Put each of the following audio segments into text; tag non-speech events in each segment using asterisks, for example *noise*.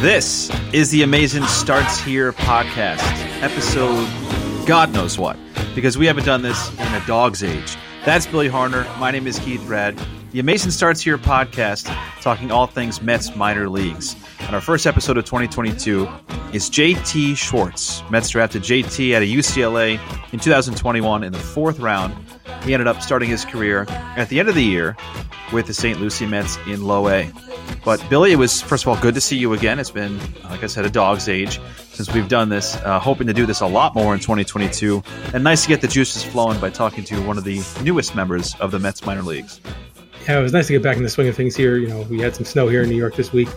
This is the Amazing Starts Here podcast, episode God knows what, because we haven't done this in a dog's age. That's Billy Harner. My name is Keith Brad. The Amazing Starts Here podcast, talking all things Mets minor leagues. And our first episode of 2022 is JT Schwartz. Mets drafted JT out of UCLA in 2021 in the fourth round. He ended up starting his career at the end of the year with the St. Lucie Mets in low A. But Billy, it was first of all good to see you again. It's been, like I said, a dog's age since we've done this. Uh, hoping to do this a lot more in 2022, and nice to get the juices flowing by talking to one of the newest members of the Mets minor leagues. Yeah, it was nice to get back in the swing of things here. You know, we had some snow here in New York this week.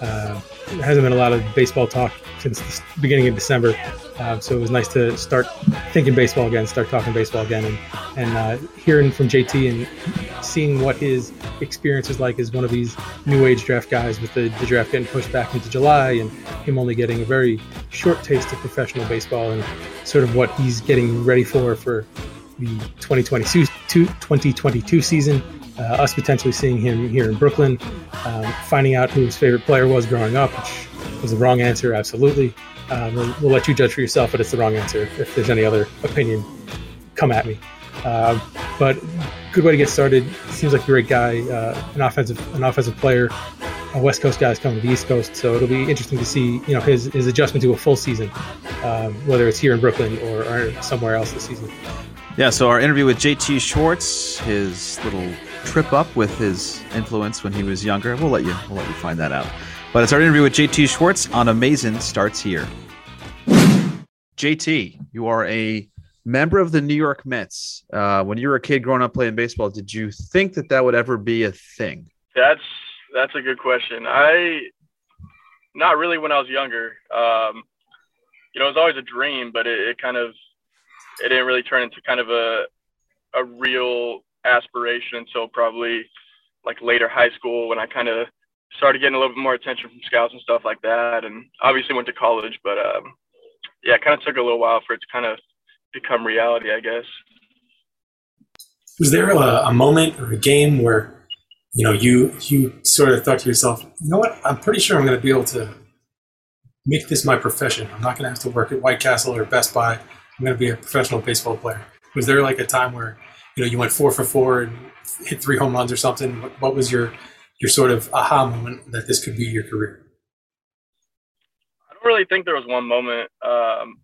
Uh, there hasn't been a lot of baseball talk since the beginning of December, uh, so it was nice to start thinking baseball again, start talking baseball again, and and uh, hearing from JT and seeing what his experience is like as one of these new age draft guys with the, the draft getting pushed back into July and him only getting a very short taste of professional baseball and sort of what he's getting ready for for the 2022, 2022 season. Uh, us potentially seeing him here in Brooklyn, um, finding out who his favorite player was growing up, which was the wrong answer, absolutely. Um, we'll, we'll, let you judge for yourself, but it's the wrong answer. If there's any other opinion, come at me. Uh, but good way to get started. Seems like a great guy, uh, an offensive an offensive player. A West Coast guys coming to the East Coast, so it'll be interesting to see you know his, his adjustment to a full season, um, whether it's here in Brooklyn or, or somewhere else this season. Yeah, so our interview with JT Schwartz, his little trip up with his influence when he was younger. We'll let you we'll let you find that out. But it's our interview with JT Schwartz on Amazing starts here. JT, you are a member of the New York Mets. Uh, when you were a kid growing up playing baseball, did you think that that would ever be a thing? That's that's a good question. I not really when I was younger. Um, you know, it was always a dream, but it, it kind of it didn't really turn into kind of a a real aspiration until probably like later high school when I kind of started getting a little bit more attention from scouts and stuff like that, and obviously went to college. But um, yeah, it kind of took a little while for it to kind of become reality, I guess. Was there a, a moment or a game where you know you you sort of thought to yourself, you know what? I'm pretty sure I'm going to be able to make this my profession. I'm not going to have to work at White Castle or Best Buy. I'm going to be a professional baseball player. Was there like a time where you know you went four for four and hit three home runs or something? What was your your sort of aha moment that this could be your career? I don't really think there was one moment. Um,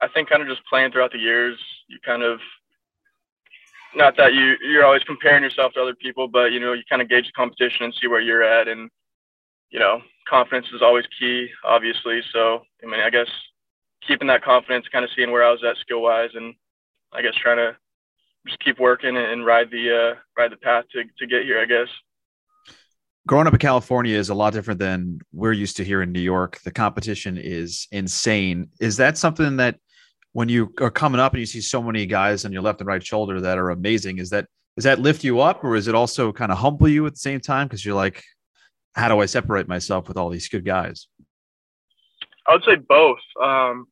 I think kind of just playing throughout the years, you kind of not that you you're always comparing yourself to other people, but you know you kind of gauge the competition and see where you're at, and you know confidence is always key, obviously. So I mean, I guess keeping that confidence, kind of seeing where I was at skill wise, and I guess trying to just keep working and ride the uh, ride the path to to get here. I guess growing up in California is a lot different than we're used to here in New York. The competition is insane. Is that something that when you are coming up and you see so many guys on your left and right shoulder that are amazing, is that does that lift you up or is it also kind of humble you at the same time? Because you're like, how do I separate myself with all these good guys? I would say both. Um,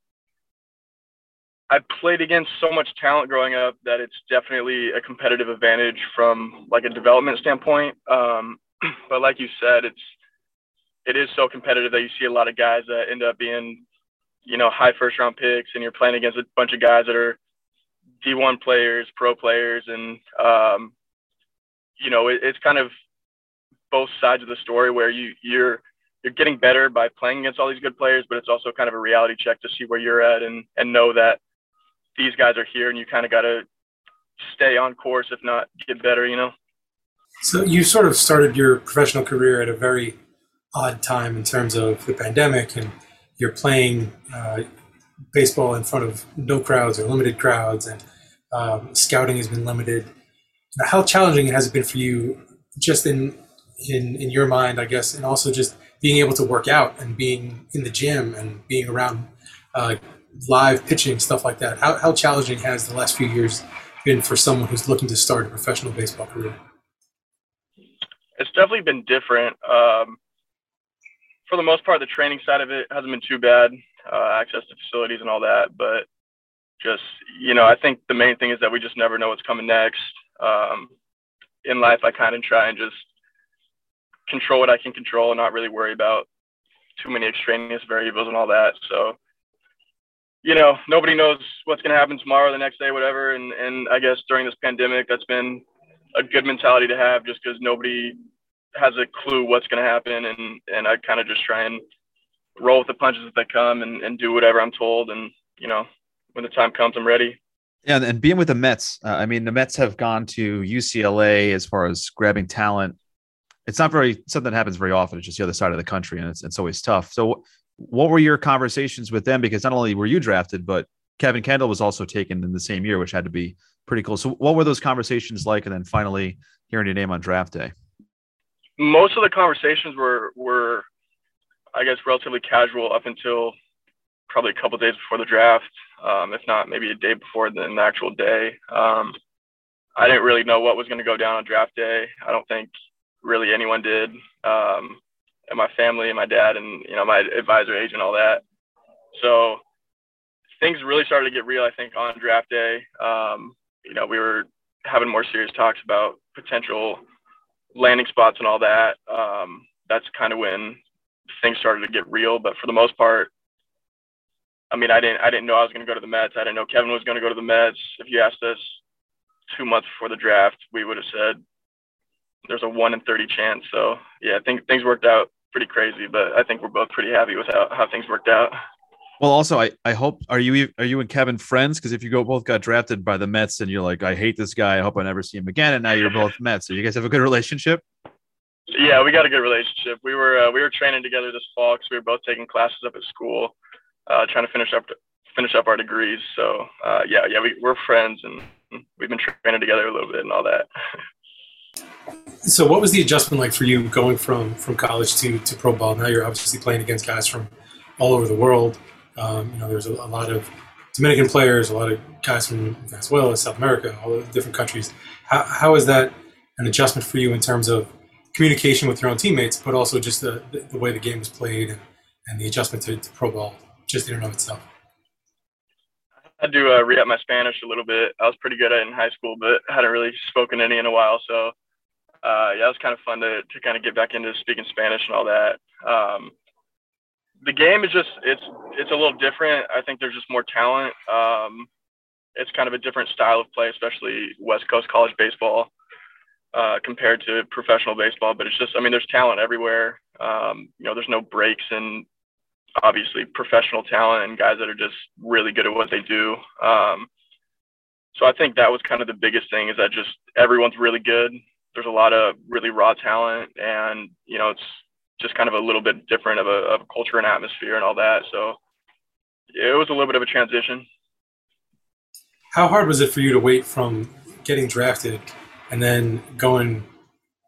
I played against so much talent growing up that it's definitely a competitive advantage from like a development standpoint. Um, *clears throat* but like you said, it's it is so competitive that you see a lot of guys that end up being, you know, high first round picks, and you're playing against a bunch of guys that are D1 players, pro players, and um, you know, it, it's kind of both sides of the story where you you're you're getting better by playing against all these good players, but it's also kind of a reality check to see where you're at and and know that these guys are here, and you kind of got to stay on course, if not get better, you know. So you sort of started your professional career at a very odd time in terms of the pandemic, and you're playing uh, baseball in front of no crowds or limited crowds, and um, scouting has been limited. Now, how challenging has it been for you, just in in in your mind, I guess, and also just being able to work out and being in the gym and being around uh, live pitching stuff like that? How how challenging has the last few years been for someone who's looking to start a professional baseball career? It's definitely been different. Um, for the most part, the training side of it hasn't been too bad, uh, access to facilities and all that. But just, you know, I think the main thing is that we just never know what's coming next. Um, in life, I kind of try and just control what I can control and not really worry about, too many extraneous variables and all that. So, you know, nobody knows what's going to happen tomorrow, the next day, whatever. And and I guess during this pandemic, that's been a good mentality to have, just because nobody has a clue what's going to happen, and and I kind of just try and roll with the punches as they come and, and do whatever I'm told, and you know, when the time comes, I'm ready. Yeah, and being with the Mets, uh, I mean, the Mets have gone to UCLA as far as grabbing talent. It's not very something that happens very often. It's just the other side of the country, and it's it's always tough. So, what were your conversations with them? Because not only were you drafted, but Kevin Kendall was also taken in the same year, which had to be pretty cool. So, what were those conversations like? And then finally, hearing your name on draft day. Most of the conversations were were, I guess, relatively casual up until probably a couple days before the draft, um, if not maybe a day before the, the actual day. Um, I didn't really know what was going to go down on draft day. I don't think really anyone did. Um, and my family and my dad and you know my advisor agent, all that. So things really started to get real. I think on draft day. Um, you know, we were having more serious talks about potential landing spots and all that. Um, that's kind of when things started to get real. But for the most part, I mean, I didn't I didn't know I was going to go to the Mets. I didn't know Kevin was going to go to the Mets. If you asked us two months before the draft, we would have said there's a one in thirty chance. So yeah, I think things worked out pretty crazy, but I think we're both pretty happy with how, how things worked out. Well, also, I, I hope are you are you and Kevin friends? Because if you go both got drafted by the Mets and you're like, I hate this guy, I hope I never see him again, and now you're both Mets, so you guys have a good relationship. Yeah, we got a good relationship. We were uh, we were training together this fall because we were both taking classes up at school, uh, trying to finish up finish up our degrees. So uh, yeah, yeah, we, we're friends and we've been training together a little bit and all that. so, what was the adjustment like for you going from from college to to pro ball? Now you're obviously playing against guys from all over the world. Um, you know, there's a, a, lot of Dominican players, a lot of guys from Venezuela, South America, all the different countries. How, how is that an adjustment for you in terms of communication with your own teammates, but also just the, the, the way the game is played and, and the adjustment to, to, pro ball, just in and of itself? I had to uh, re up my Spanish a little bit. I was pretty good at it in high school, but hadn't really spoken any in a while. So, uh, yeah, it was kind of fun to, to kind of get back into speaking Spanish and all that. Um, the game is just it's it's a little different. I think there's just more talent. Um, it's kind of a different style of play, especially West Coast college baseball uh, compared to professional baseball. But it's just I mean there's talent everywhere. Um, you know there's no breaks and obviously professional talent and guys that are just really good at what they do. Um, so I think that was kind of the biggest thing is that just everyone's really good. There's a lot of really raw talent, and you know it's just kind of a little bit different of a, of a culture and atmosphere and all that. So it was a little bit of a transition. How hard was it for you to wait from getting drafted and then going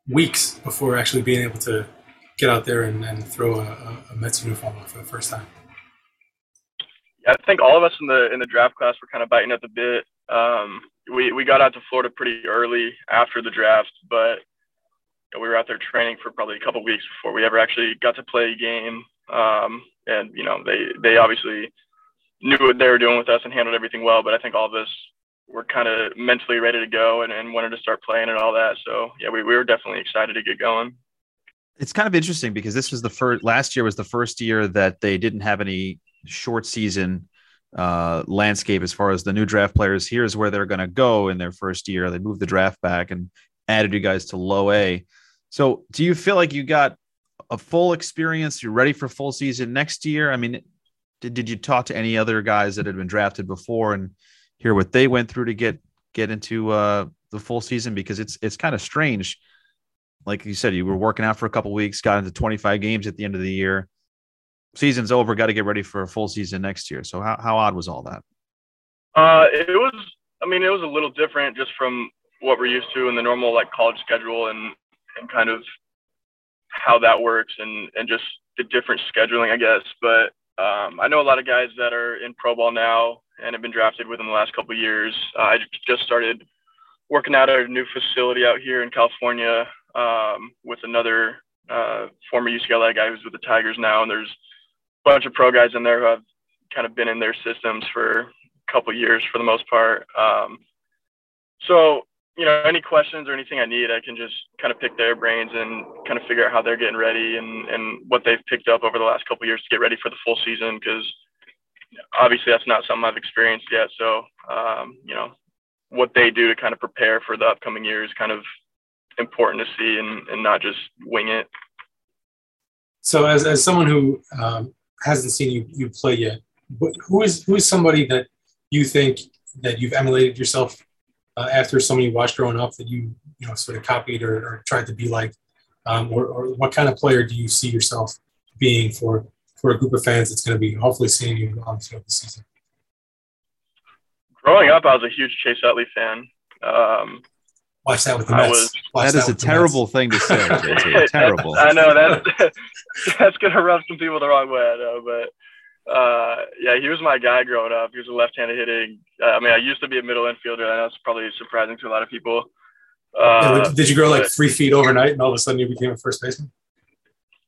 weeks before actually being able to get out there and, and throw a, a Mets uniform on for the first time? I think all of us in the in the draft class were kind of biting at the bit. Um, we we got out to Florida pretty early after the draft, but we were out there training for probably a couple weeks before we ever actually got to play a game. Um, and you know, they they obviously knew what they were doing with us and handled everything well. But I think all of us were kind of mentally ready to go and, and wanted to start playing and all that. So yeah, we, we were definitely excited to get going. It's kind of interesting because this was the first last year was the first year that they didn't have any short season uh, landscape as far as the new draft players. Here's where they're going to go in their first year. They moved the draft back and added you guys to low A. So, do you feel like you got a full experience? You're ready for full season next year? I mean, did, did you talk to any other guys that had been drafted before and hear what they went through to get get into uh, the full season? Because it's it's kind of strange. Like you said, you were working out for a couple weeks, got into 25 games at the end of the year. Season's over, got to get ready for a full season next year. So, how how odd was all that? Uh, it was. I mean, it was a little different just from what we're used to in the normal like college schedule and and kind of how that works and, and just the different scheduling, I guess. But um, I know a lot of guys that are in pro ball now and have been drafted within the last couple years. Uh, I just started working out at a new facility out here in California um, with another uh, former UCLA guy who's with the Tigers now, and there's a bunch of pro guys in there who have kind of been in their systems for a couple years for the most part. Um, so you know, any questions or anything I need, I can just kind of pick their brains and kind of figure out how they're getting ready and, and what they've picked up over the last couple years to get ready for the full season. Because obviously that's not something I've experienced yet. So, um, you know, what they do to kind of prepare for the upcoming year is kind of important to see and, and not just wing it. So, as, as someone who um, hasn't seen you, you play yet, who is who is somebody that you think that you've emulated yourself uh, after somebody you watched growing up that you you know sort of copied or, or tried to be like, um, or, or what kind of player do you see yourself being for for a group of fans that's going to be hopefully seeing you on throughout the season? Growing up, I was a huge Chase Utley fan. Um, Watch that with the Mets. that is a terrible thing to say. JT. *laughs* terrible. I know that *laughs* that's gonna rub some people the wrong way. I know, but uh, yeah, he was my guy growing up. He was a left-handed hitting. Uh, I mean, I used to be a middle infielder. I know it's probably surprising to a lot of people. Uh, yeah, did you grow like three feet overnight, and all of a sudden you became a first baseman?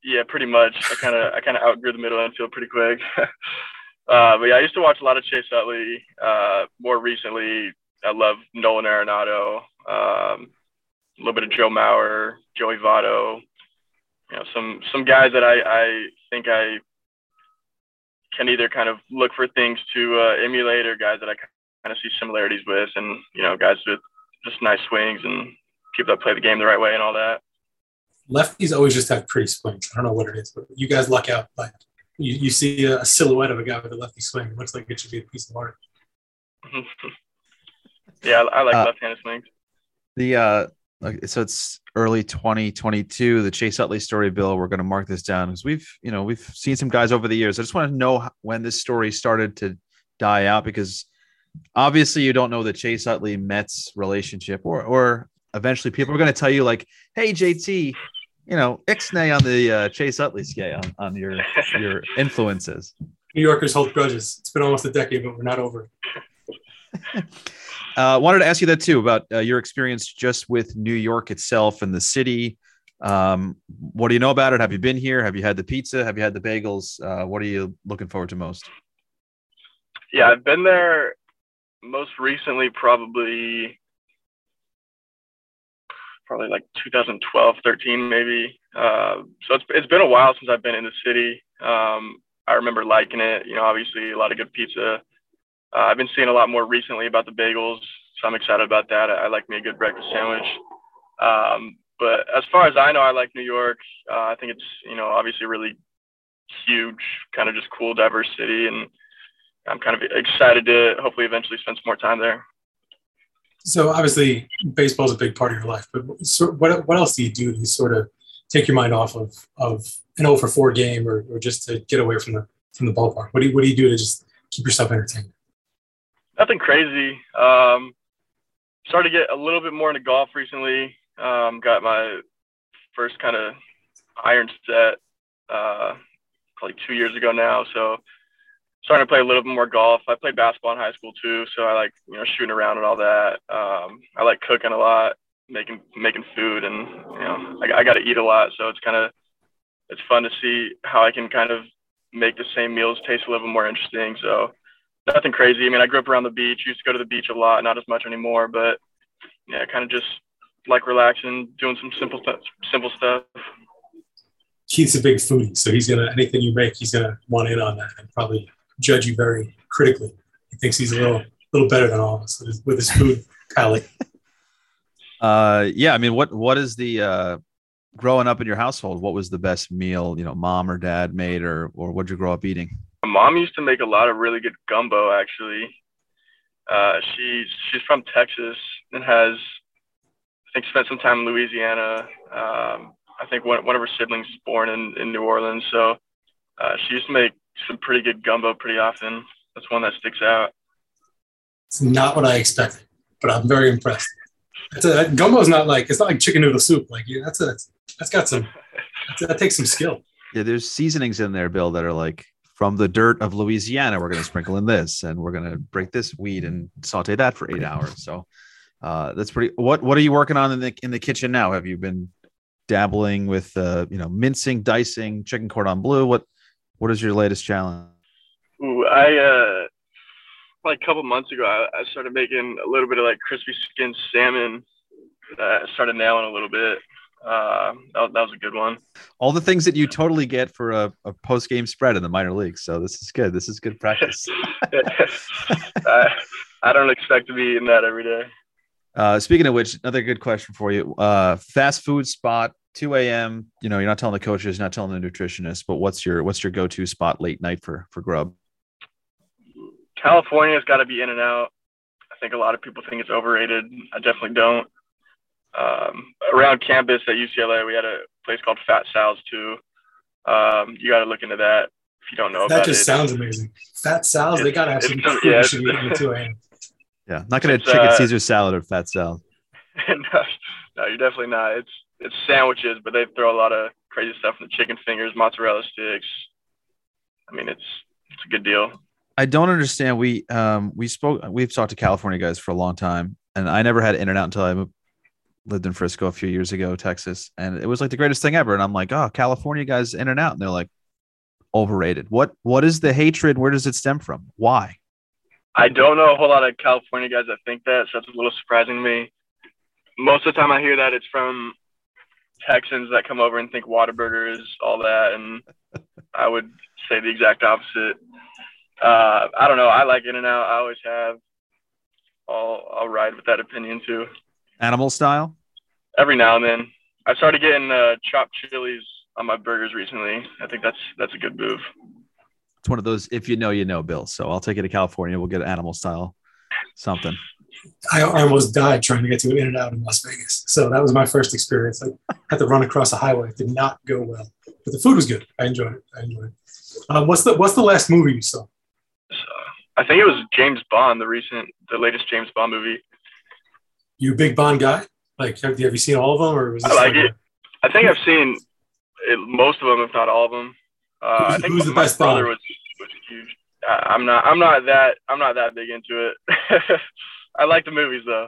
Yeah, pretty much. I kind of I kind of outgrew the middle infield pretty quick. *laughs* uh, but yeah, I used to watch a lot of Chase Utley. Uh, more recently, I love Nolan Arenado, um, a little bit of Joe Mauer, Joey Votto. You know, some some guys that I, I think I can either kind of look for things to uh, emulate or guys that I kind of see similarities with, and you know, guys with just nice swings and people that play the game the right way and all that lefties always just have pretty swings. I don't know what it is, but you guys luck out. Like you, you see a, silhouette of a guy with a lefty swing. It looks like it should be a piece of art. *laughs* yeah, I, like uh, left-handed swings. The uh, so it's early 2022. The Chase Utley story, Bill. We're going to mark this down because we've you know we've seen some guys over the years. I just want to know when this story started to die out because obviously you don't know the Chase Utley Mets relationship or or eventually people are going to tell you like, "Hey, JT, you know, ixnay on the uh, Chase Utley scale on, on your your *laughs* influences." New Yorkers hold grudges. It's been almost a decade, but we're not over. *laughs* uh, wanted to ask you that too about uh, your experience just with New York itself and the city. Um, what do you know about it? Have you been here? Have you had the pizza? Have you had the bagels? Uh, what are you looking forward to most? Yeah, I've been there most recently, probably probably like 2012, 13 maybe. Uh, so it's it's been a while since I've been in the city. Um, I remember liking it. You know, obviously a lot of good pizza. Uh, I've been seeing a lot more recently about the bagels, so I'm excited about that. I, I like me a good breakfast sandwich. Um, but as far as I know, I like New York. Uh, I think it's you know obviously really huge, kind of just cool, diverse city, and I'm kind of excited to hopefully eventually spend some more time there so obviously baseball is a big part of your life, but so what, what else do you do to sort of take your mind off of, of an over 4 game or, or just to get away from the, from the ballpark? What do you, what do you do to just keep yourself entertained? Nothing crazy. Um, started to get a little bit more into golf recently. Um, got my first kind of iron set, uh, probably two years ago now. So starting to play a little bit more golf. I played basketball in high school too, so I like you know shooting around and all that. Um, I like cooking a lot, making making food, and you know I, I got to eat a lot, so it's kind of it's fun to see how I can kind of make the same meals taste a little bit more interesting. So nothing crazy. I mean, I grew up around the beach. Used to go to the beach a lot, not as much anymore, but yeah, kind of just like relaxing, doing some simple stuff. Simple stuff. Keith's a big foodie, so he's gonna anything you make, he's gonna want in on that and probably judge you very critically. He thinks he's a little little better than all of us with his, with his food *laughs* palate. Uh, yeah. I mean, what what is the uh, growing up in your household? What was the best meal you know, mom or dad made, or or what'd you grow up eating? My mom used to make a lot of really good gumbo. Actually, uh, she's she's from Texas and has I think spent some time in Louisiana. Um, I think one, one of her siblings was born in, in New Orleans, so uh, she used to make some pretty good gumbo pretty often. That's one that sticks out. It's not what I expected, but I'm very impressed. A, gumbo is not like it's not like chicken noodle soup. Like yeah, that's a that's got some that takes some skill. Yeah, there's seasonings in there, Bill, that are like from the dirt of Louisiana. We're going to sprinkle in this, and we're going to break this weed and saute that for eight hours. So uh, that's pretty. What what are you working on in the in the kitchen now? Have you been dabbling with uh, you know mincing, dicing, chicken cordon bleu? What what is your latest challenge? Ooh, I uh, like a couple months ago, I, I, started making a little bit of like crispy skin salmon I started nailing a little bit. Uh, that, that, was a good one. All the things that you totally get for a, a post game spread in the minor leagues. So this is good. This is good practice. *laughs* I, I, don't expect to be in that every day. Uh, speaking of which, another good question for you. Uh, fast food spot, 2 a.m. You know, you're not telling the coaches, you're not telling the nutritionist, but what's your what's your go to spot late night for for grub? California's got to be in and out. I think a lot of people think it's overrated. I definitely don't. Um, around campus at UCLA, we had a place called Fat Sal's too. Um, you got to look into that if you don't know that about just it. sounds amazing. Fat Sal's, they got to have some food yeah, should be at 2 a.m. Yeah, not gonna chicken uh, Caesar salad or Fat Sal. *laughs* no, no, you're definitely not. It's it's sandwiches, but they throw a lot of crazy stuff in the chicken fingers, mozzarella sticks. I mean, it's it's a good deal. I don't understand. We um we spoke we've talked to California guys for a long time, and I never had In and Out until I lived in Frisco a few years ago, Texas, and it was like the greatest thing ever. And I'm like, oh, California guys In and Out, and they're like overrated. What what is the hatred? Where does it stem from? Why? I don't know a whole lot of California guys that think that, so that's a little surprising to me. Most of the time, I hear that it's from Texans that come over and think Whataburger is all that, and I would say the exact opposite. Uh, I don't know. I like In and Out. I always have. I'll I'll ride with that opinion too. Animal style. Every now and then, I started getting uh, chopped chilies on my burgers recently. I think that's that's a good move. It's one of those if you know you know, Bill. So I'll take it to California. We'll get animal style something. I almost died trying to get to an In and Out in Las Vegas. So that was my first experience. I had to run across a highway. It did not go well, but the food was good. I enjoyed it. I enjoyed it. Um, what's the What's the last movie you saw? I think it was James Bond, the recent, the latest James Bond movie. You a big Bond guy? Like, have, have you seen all of them, or was I like, it? A... I think I've seen it, most of them, if not all of them. Uh, who's, I think who's the best brother Bond? was was huge. I'm not. I'm not that. I'm not that big into it. *laughs* I like the movies though.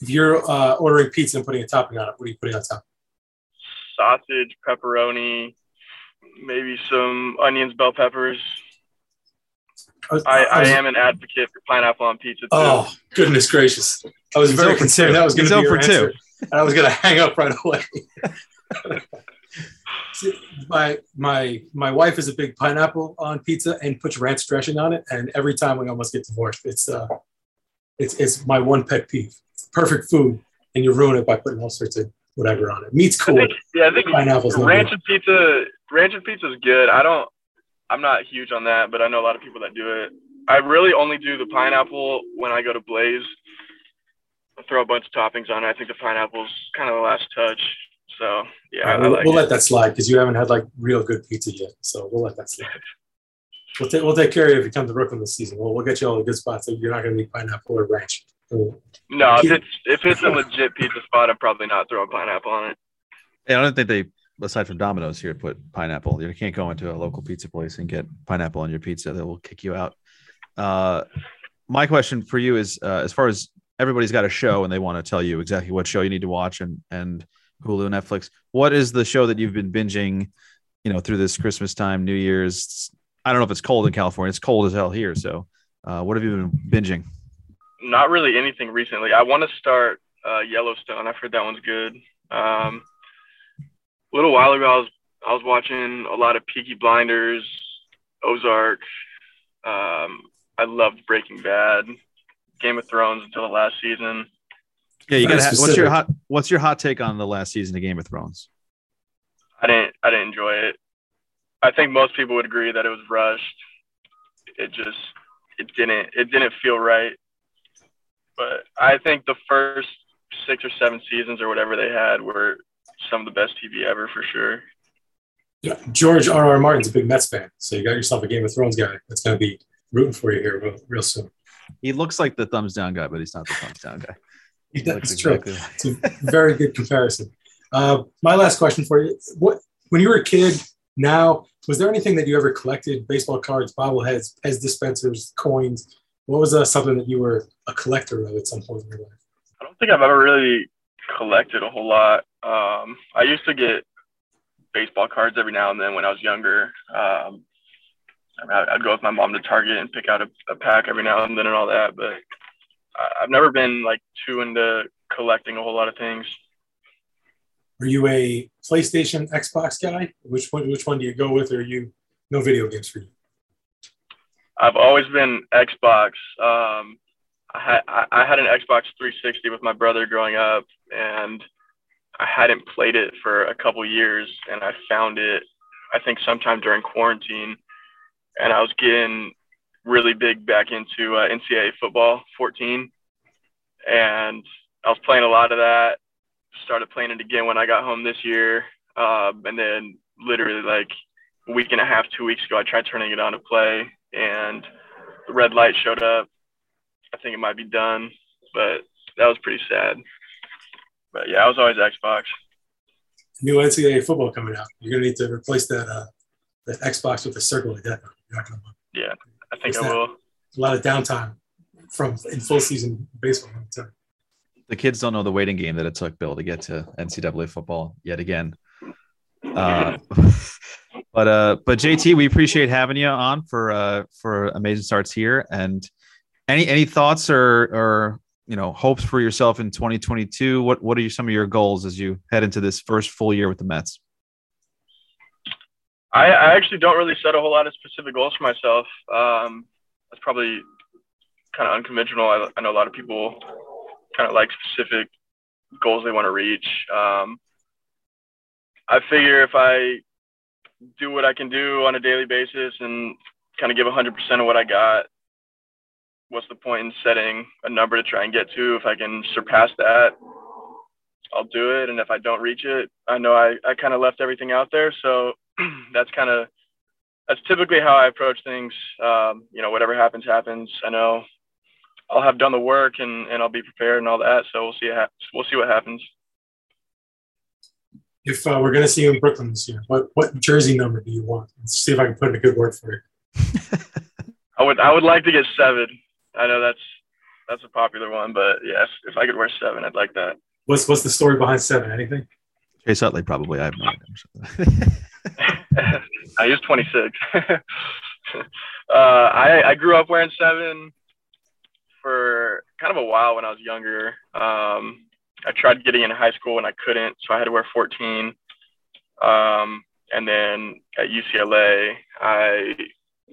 If you're uh, ordering pizza and putting a topping on it, what are you putting on top? Sausage, pepperoni, maybe some onions, bell peppers. I, I, I am an advocate for pineapple on pizza. Too. Oh goodness gracious! I was very concerned that was going to be your answer, and I was going *laughs* to hang up right away. *laughs* my my my wife is a big pineapple on pizza and puts ranch dressing on it, and every time we almost get divorced. It's uh, it's it's my one pet peeve. Perfect food, and you ruin it by putting all sorts of whatever on it. Meat's cool. I think, yeah, I think pineapple's ranch and pizza. Ranch and pizza is good. I don't. I'm not huge on that, but I know a lot of people that do it. I really only do the pineapple when I go to Blaze. I throw a bunch of toppings on it. I think the pineapple's kind of the last touch. So yeah, right, we'll, like we'll let that slide because you haven't had like real good pizza yet. So we'll let that slide. *laughs* we'll take we'll take care of you if you come to Brooklyn this season. We'll we'll get you all the good spots. So you're not going to need pineapple or ranch. No, if it's if it's a legit pizza spot, I'm probably not throwing pineapple on it. Yeah, I don't think they aside from Domino's here put pineapple. You can't go into a local pizza place and get pineapple on your pizza. They will kick you out. Uh, my question for you is, uh, as far as everybody's got a show and they want to tell you exactly what show you need to watch and and Hulu, Netflix. What is the show that you've been binging, you know, through this Christmas time, New Year's? I don't know if it's cold in California. It's cold as hell here. So, uh, what have you been binging? Not really anything recently. I want to start uh, Yellowstone. I've heard that one's good. Um, a little while ago, I was I was watching a lot of Peaky Blinders, Ozark. Um, I loved Breaking Bad, Game of Thrones until the last season. Yeah, you got. What's your hot? What's your hot take on the last season of Game of Thrones? I didn't. I didn't enjoy it. I think most people would agree that it was rushed. It just. It didn't. It didn't feel right. But I think the first six or seven seasons or whatever they had were some of the best TV ever for sure. Yeah, George R. R. Martin's a big Mets fan, so you got yourself a Game of Thrones guy that's going to be rooting for you here real, real soon. He looks like the thumbs down guy, but he's not the thumbs down guy. *laughs* That's exactly true. It's a very good comparison. Uh, my last question for you: What when you were a kid? Now, was there anything that you ever collected? Baseball cards, bobbleheads, Pez dispensers, coins. What was uh, something that you were a collector of at some point in your life? I don't think I've ever really collected a whole lot. Um, I used to get baseball cards every now and then when I was younger. Um, I'd go with my mom to Target and pick out a, a pack every now and then and all that, but I've never been like too into collecting a whole lot of things. Are you a PlayStation, Xbox guy? Which one? Which one do you go with, or are you no video games for you? I've always been Xbox. Um, I had I had an Xbox 360 with my brother growing up, and I hadn't played it for a couple years, and I found it. I think sometime during quarantine, and I was getting really big back into uh, NCAA football 14, and I was playing a lot of that started playing it again when I got home this year. Um, and then literally like a week and a half, two weeks ago, I tried turning it on to play and the red light showed up. I think it might be done, but that was pretty sad. But yeah, I was always Xbox. New NCAA football coming out. You're gonna need to replace that uh, that Xbox with a circle of. Yeah, I think I will. A lot of downtime from in full season baseball the kids don't know the waiting game that it took Bill to get to NCAA football yet again. Uh, *laughs* but uh, but JT, we appreciate having you on for uh, for amazing starts here. And any any thoughts or or you know hopes for yourself in 2022? What what are some of your goals as you head into this first full year with the Mets? I, I actually don't really set a whole lot of specific goals for myself. Um, that's probably kind of unconventional. I, I know a lot of people kind of like specific goals they want to reach. Um, I figure if I do what I can do on a daily basis and kind of give 100% of what I got, what's the point in setting a number to try and get to? If I can surpass that, I'll do it. And if I don't reach it, I know I, I kind of left everything out there. So *clears throat* that's kind of, that's typically how I approach things. Um, you know, whatever happens, happens. I know I'll have done the work and, and I'll be prepared and all that. So we'll see. We'll see what happens. If uh, we're going to see you in Brooklyn this year, what what jersey number do you want? Let's see if I can put in a good word for you. *laughs* I would I would like to get seven. I know that's that's a popular one, but yes, if I could wear seven, I'd like that. What's what's the story behind seven? Anything? Chase Utley, probably. I have no idea. *laughs* I use 26. *laughs* uh, I I grew up wearing seven for kind of a while when I was younger. Um, I tried getting into high school and I couldn't, so I had to wear 14. Um, and then at UCLA, I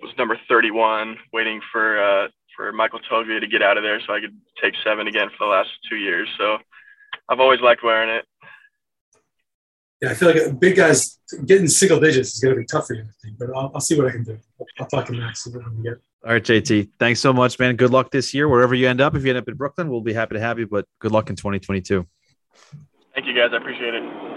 was number 31, waiting for uh, for Michael Toglia to get out of there so I could take seven again for the last two years. So I've always liked wearing it. Yeah, I feel like big guys getting single digits is going to be tough for you, I think, but I'll, I'll see what I can do. I'll, I'll talk to Max see what I can get. All right, JT. Thanks so much, man. Good luck this year, wherever you end up. If you end up in Brooklyn, we'll be happy to have you. But good luck in 2022. Thank you, guys. I appreciate it.